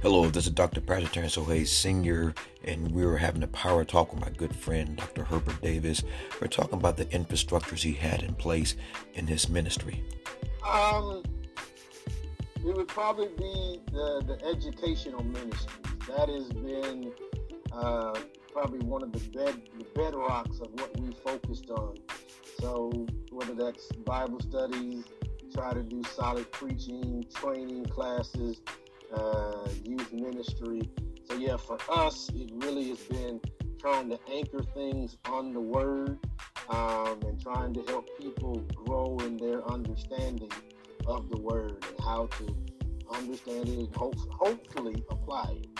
Hello, this is Dr. Pastor Terence Hayes Sr., and we were having a power talk with my good friend, Dr. Herbert Davis. We're talking about the infrastructures he had in place in his ministry. Um, it would probably be the, the educational ministry. That has been uh, probably one of the, bed, the bedrocks of what we focused on. So, whether that's Bible studies, try to do solid preaching, training classes, uh, youth ministry. So yeah, for us, it really has been trying to anchor things on the Word um, and trying to help people grow in their understanding of the Word and how to understand it and hope, hopefully apply it.